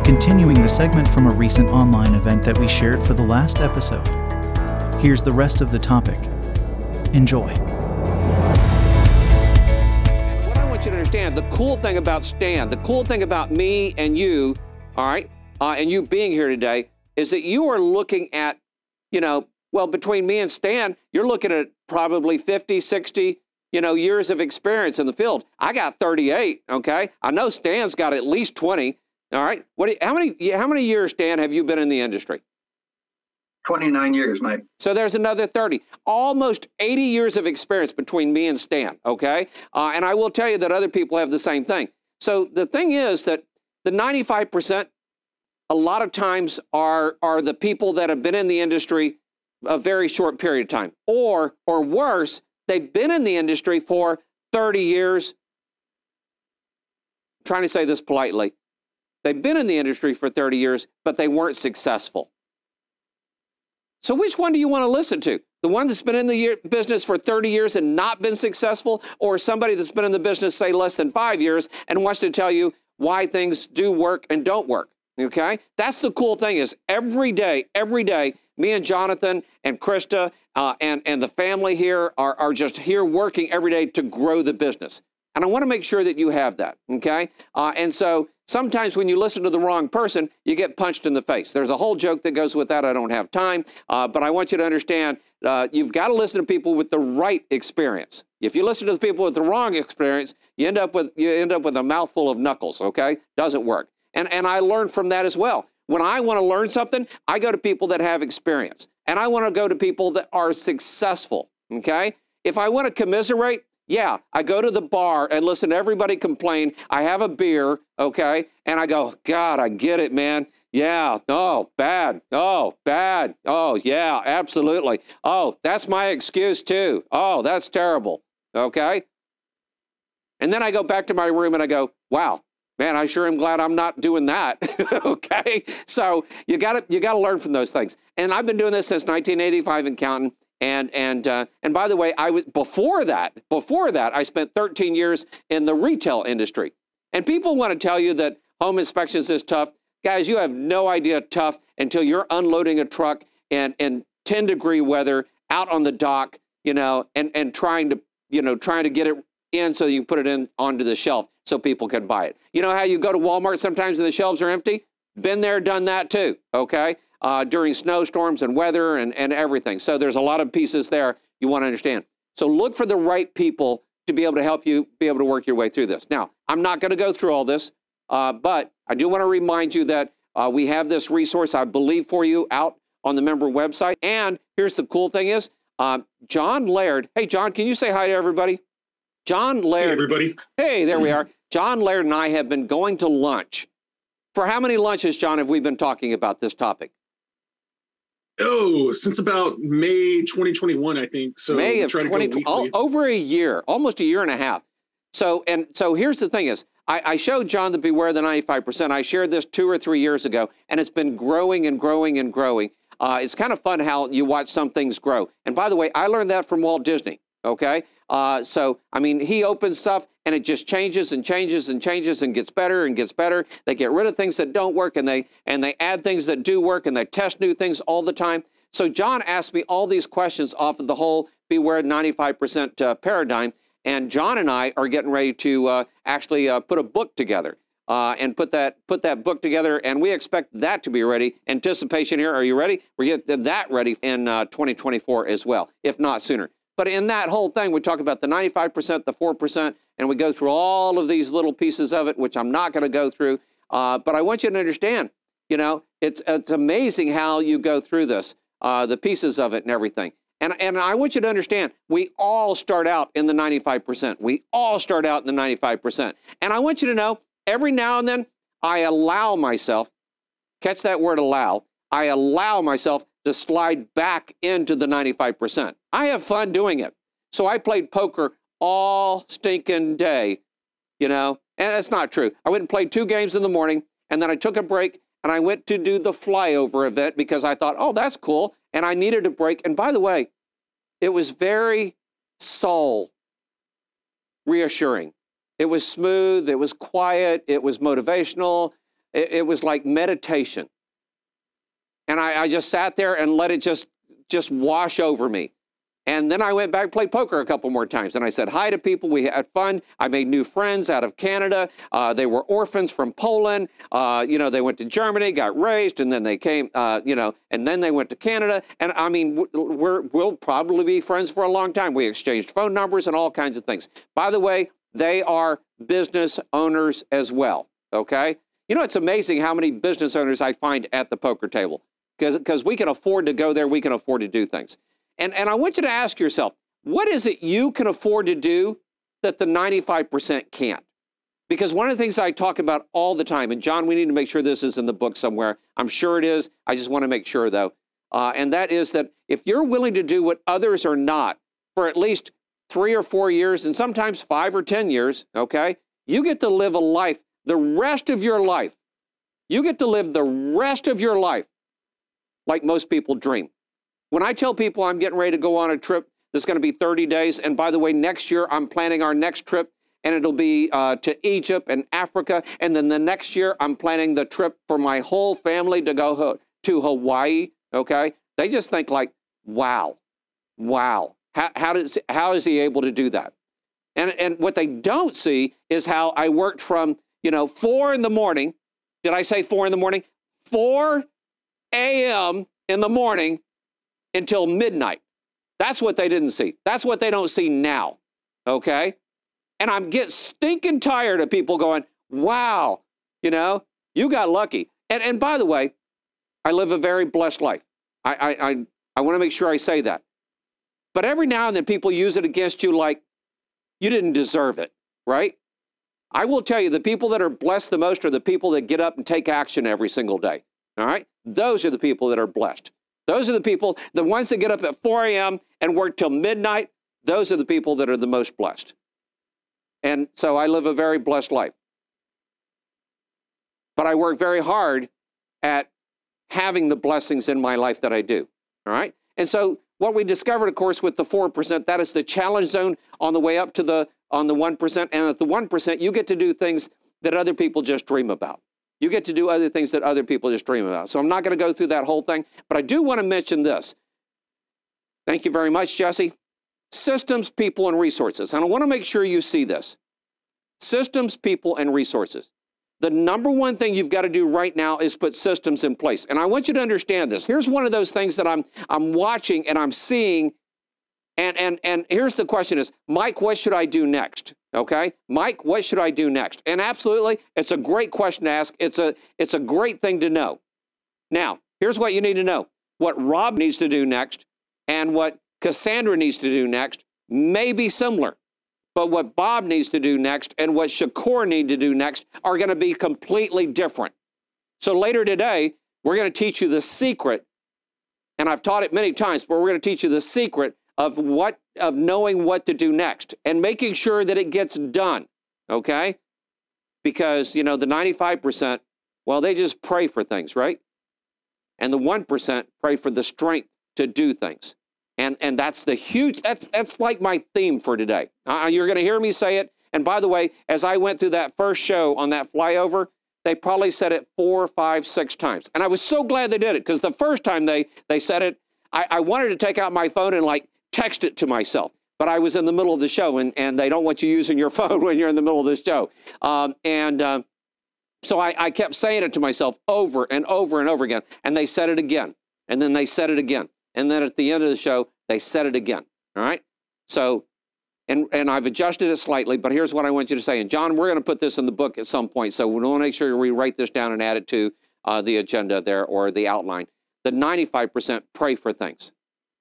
We're continuing the segment from a recent online event that we shared for the last episode. Here's the rest of the topic. Enjoy. What I want you to understand the cool thing about Stan, the cool thing about me and you, all right, uh, and you being here today, is that you are looking at, you know, well, between me and Stan, you're looking at probably 50, 60, you know, years of experience in the field. I got 38, okay? I know Stan's got at least 20. All right. What? You, how many? How many years, Dan, have you been in the industry? 29 years, Mike. So there's another 30. Almost 80 years of experience between me and Stan, okay? Uh, and I will tell you that other people have the same thing. So the thing is that the 95% a lot of times are, are the people that have been in the industry a very short period of time. Or, or worse, they've been in the industry for 30 years. I'm trying to say this politely. They've been in the industry for 30 years, but they weren't successful. So, which one do you want to listen to? The one that's been in the year, business for 30 years and not been successful, or somebody that's been in the business, say, less than five years and wants to tell you why things do work and don't work? Okay? That's the cool thing is every day, every day, me and Jonathan and Krista uh, and, and the family here are, are just here working every day to grow the business. And I want to make sure that you have that, okay? Uh, and so sometimes when you listen to the wrong person, you get punched in the face. There's a whole joke that goes with that. I don't have time, uh, but I want you to understand uh, you've got to listen to people with the right experience. If you listen to the people with the wrong experience, you end up with you end up with a mouthful of knuckles. Okay, doesn't work. And and I learned from that as well. When I want to learn something, I go to people that have experience, and I want to go to people that are successful. Okay. If I want to commiserate, yeah, I go to the bar and listen everybody complain. I have a beer, okay? And I go, God, I get it, man. Yeah, oh, bad. Oh, bad. Oh, yeah, absolutely. Oh, that's my excuse too. Oh, that's terrible. Okay? And then I go back to my room and I go, wow, man, I sure am glad I'm not doing that. okay? So you gotta you gotta learn from those things. And I've been doing this since 1985 and counting. And and uh, and by the way, I was before that. Before that, I spent 13 years in the retail industry. And people want to tell you that home inspections is tough. Guys, you have no idea tough until you're unloading a truck in, in 10 degree weather out on the dock, you know, and, and trying to, you know, trying to get it in so you can put it in onto the shelf so people can buy it. You know how you go to Walmart sometimes and the shelves are empty? Been there, done that too, okay? Uh, during snowstorms and weather and, and everything. So there's a lot of pieces there you want to understand. So look for the right people to be able to help you be able to work your way through this. Now, I'm not going to go through all this, uh, but I do want to remind you that uh, we have this resource, I believe, for you out on the member website. And here's the cool thing is, um, John Laird. Hey, John, can you say hi to everybody? John Laird. Hey, everybody. Hey, there we are. John Laird and I have been going to lunch. For how many lunches, John, have we been talking about this topic? Oh, since about May 2021, I think. So May of 2020, over a year, almost a year and a half. So, and so here's the thing is, I, I showed John the Beware the 95%. I shared this two or three years ago, and it's been growing and growing and growing. Uh, it's kind of fun how you watch some things grow. And by the way, I learned that from Walt Disney. Okay. Uh, so, I mean, he opens stuff and it just changes and changes and changes and gets better and gets better. They get rid of things that don't work and they and they add things that do work and they test new things all the time. So John asked me all these questions off of the whole Beware 95% uh, paradigm. And John and I are getting ready to uh, actually uh, put a book together. uh, and put that put that book together. And we expect that to be ready. Anticipation here. Are you ready? We get that ready in uh, 2024 as well, if not sooner. But in that whole thing, we talk about the 95%, the 4%, and we go through all of these little pieces of it, which I'm not going to go through. Uh, but I want you to understand, you know, it's it's amazing how you go through this, uh, the pieces of it and everything. And, and I want you to understand, we all start out in the 95%. We all start out in the 95%. And I want you to know, every now and then, I allow myself, catch that word allow, I allow myself to slide back into the 95%. I have fun doing it. So I played poker all stinking day, you know, and that's not true. I went and played two games in the morning, and then I took a break and I went to do the flyover event because I thought, oh, that's cool. And I needed a break. And by the way, it was very soul reassuring. It was smooth, it was quiet, it was motivational, it, it was like meditation. And I, I just sat there and let it just just wash over me. And then I went back and played poker a couple more times. And I said hi to people. We had fun. I made new friends out of Canada. Uh, they were orphans from Poland. Uh, you know, they went to Germany, got raised, and then they came, uh, you know, and then they went to Canada. And I mean, we're, we'll probably be friends for a long time. We exchanged phone numbers and all kinds of things. By the way, they are business owners as well. Okay. You know, it's amazing how many business owners I find at the poker table because we can afford to go there, we can afford to do things. And, and I want you to ask yourself, what is it you can afford to do that the 95% can't? Because one of the things I talk about all the time, and John, we need to make sure this is in the book somewhere. I'm sure it is. I just want to make sure, though. Uh, and that is that if you're willing to do what others are not for at least three or four years, and sometimes five or 10 years, okay, you get to live a life the rest of your life. You get to live the rest of your life like most people dream. When I tell people I'm getting ready to go on a trip that's going to be 30 days, and by the way, next year I'm planning our next trip, and it'll be uh, to Egypt and Africa, and then the next year I'm planning the trip for my whole family to go ho- to Hawaii. Okay, they just think like, wow, wow, how, how does how is he able to do that? And and what they don't see is how I worked from you know four in the morning. Did I say four in the morning? 4 a.m. in the morning until midnight. That's what they didn't see. That's what they don't see now. Okay? And I'm getting stinking tired of people going, wow, you know, you got lucky. And, and by the way, I live a very blessed life. I, I, I, I want to make sure I say that. But every now and then people use it against you like you didn't deserve it, right? I will tell you the people that are blessed the most are the people that get up and take action every single day. All right? Those are the people that are blessed. Those are the people, the ones that get up at 4 a.m. and work till midnight, those are the people that are the most blessed. And so I live a very blessed life. But I work very hard at having the blessings in my life that I do. All right? And so what we discovered, of course, with the 4%, that is the challenge zone on the way up to the on the 1%. And at the 1%, you get to do things that other people just dream about. You get to do other things that other people just dream about. So I'm not going to go through that whole thing, but I do want to mention this. Thank you very much, Jesse. Systems, people, and resources. And I want to make sure you see this. Systems, people, and resources. The number one thing you've got to do right now is put systems in place. And I want you to understand this. Here's one of those things that I'm I'm watching and I'm seeing. And and and here's the question is, Mike, what should I do next? Okay, Mike, what should I do next? And absolutely, it's a great question to ask. It's a it's a great thing to know. Now, here's what you need to know: what Rob needs to do next, and what Cassandra needs to do next may be similar, but what Bob needs to do next and what Shakur need to do next are going to be completely different. So later today, we're going to teach you the secret, and I've taught it many times, but we're going to teach you the secret of what of knowing what to do next and making sure that it gets done. Okay? Because, you know, the 95%, well, they just pray for things, right? And the 1% pray for the strength to do things. And, and that's the huge, that's, that's like my theme for today. Uh, you're going to hear me say it. And by the way, as I went through that first show on that flyover, they probably said it four, five, six times. And I was so glad they did it because the first time they, they said it, I, I wanted to take out my phone and like text it to myself. But I was in the middle of the show, and, and they don't want you using your phone when you're in the middle of the show. Um, and uh, So I, I kept saying it to myself over and over and over again. And they said it again. And then they said it again. And then at the end of the show, they said it again. All right. So, and, and I've adjusted it slightly, but here's what I want you to say. And John, we're going to put this in the book at some point. So we want to make sure we write this down and add it to uh, the agenda there or the outline. The 95% pray for things.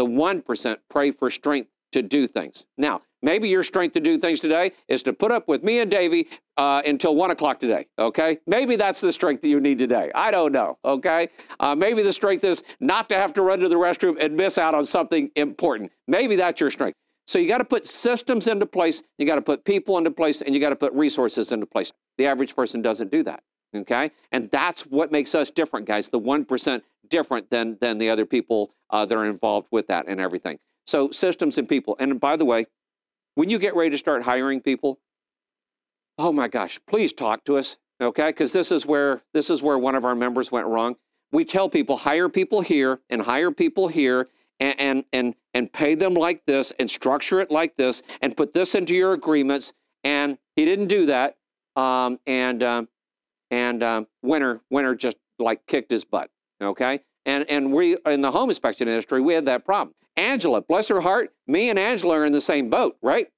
The 1% pray for strength to do things. Now, maybe your strength to do things today is to put up with me and Davey uh, until one o'clock today. Okay, maybe that's the strength that you need today. I don't know. Okay, uh, maybe the strength is not to have to run to the restroom and miss out on something important. Maybe that's your strength. So you got to put systems into place. You got to put people into place, and you got to put resources into place. The average person doesn't do that. Okay, and that's what makes us different, guys. The one percent different than than the other people uh, that are involved with that and everything. So systems and people. And by the way, when you get ready to start hiring people, oh my gosh, please talk to us, okay? Because this is where this is where one of our members went wrong. We tell people hire people here and hire people here and and and, and pay them like this and structure it like this and put this into your agreements. And he didn't do that. Um, and um, and um, Winter Winter just like kicked his butt. Okay. And and we in the home inspection industry we had that problem. Angela, bless her heart, me and Angela are in the same boat, right?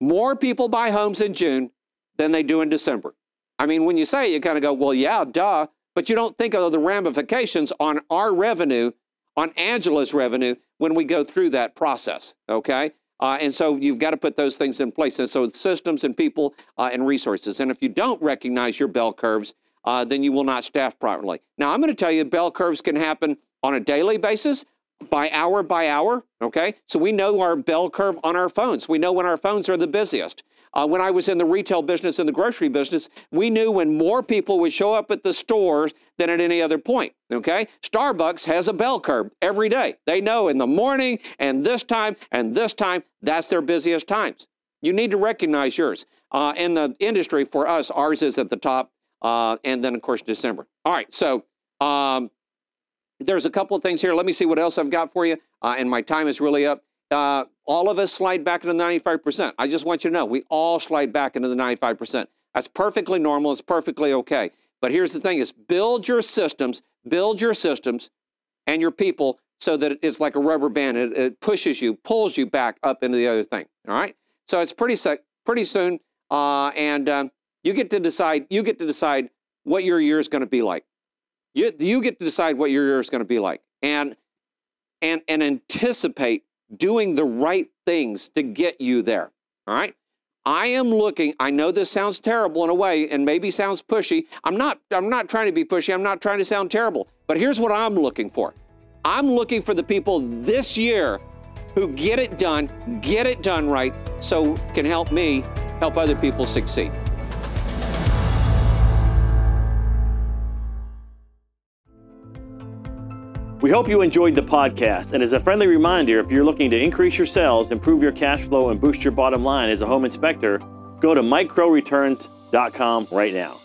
More people buy homes in June than they do in December. I mean, when you say it, you kind of go, well, yeah, duh, but you don't think of the ramifications on our revenue, on Angela's revenue, when we go through that process, okay? Uh, and so you've got to put those things in place. And so systems and people uh, and resources. And if you don't recognize your bell curves, uh, then you will not staff properly. Now, I'm going to tell you bell curves can happen on a daily basis, by hour by hour. Okay. So we know our bell curve on our phones. We know when our phones are the busiest. Uh, when I was in the retail business and the grocery business, we knew when more people would show up at the stores than at any other point. Okay? Starbucks has a bell curve every day. They know in the morning and this time and this time, that's their busiest times. You need to recognize yours. Uh, in the industry, for us, ours is at the top, uh, and then, of course, December. All right. So, um, there's a couple of things here. Let me see what else I've got for you. Uh, and my time is really up. Uh, all of us slide back into the 95%. I just want you to know we all slide back into the 95%. That's perfectly normal. It's perfectly okay. But here's the thing is build your systems, build your systems and your people so that it's like a rubber band. It, it pushes you, pulls you back up into the other thing. All right. So it's pretty sec- pretty soon. Uh, and um, you get to decide, you get to decide what your year is going to be like. You, you get to decide what your year is going to be like and, and, and anticipate doing the right things to get you there. All right. I am looking, I know this sounds terrible in a way and maybe sounds pushy. I'm not, I'm not trying to be pushy. I'm not trying to sound terrible. But here's what I'm looking for. I'm looking for the people this year who get it done, get it done right, so can help me help other people succeed. We hope you enjoyed the podcast. And as a friendly reminder, if you're looking to increase your sales, improve your cash flow, and boost your bottom line as a home inspector, go to mikecrowreturns.com right now.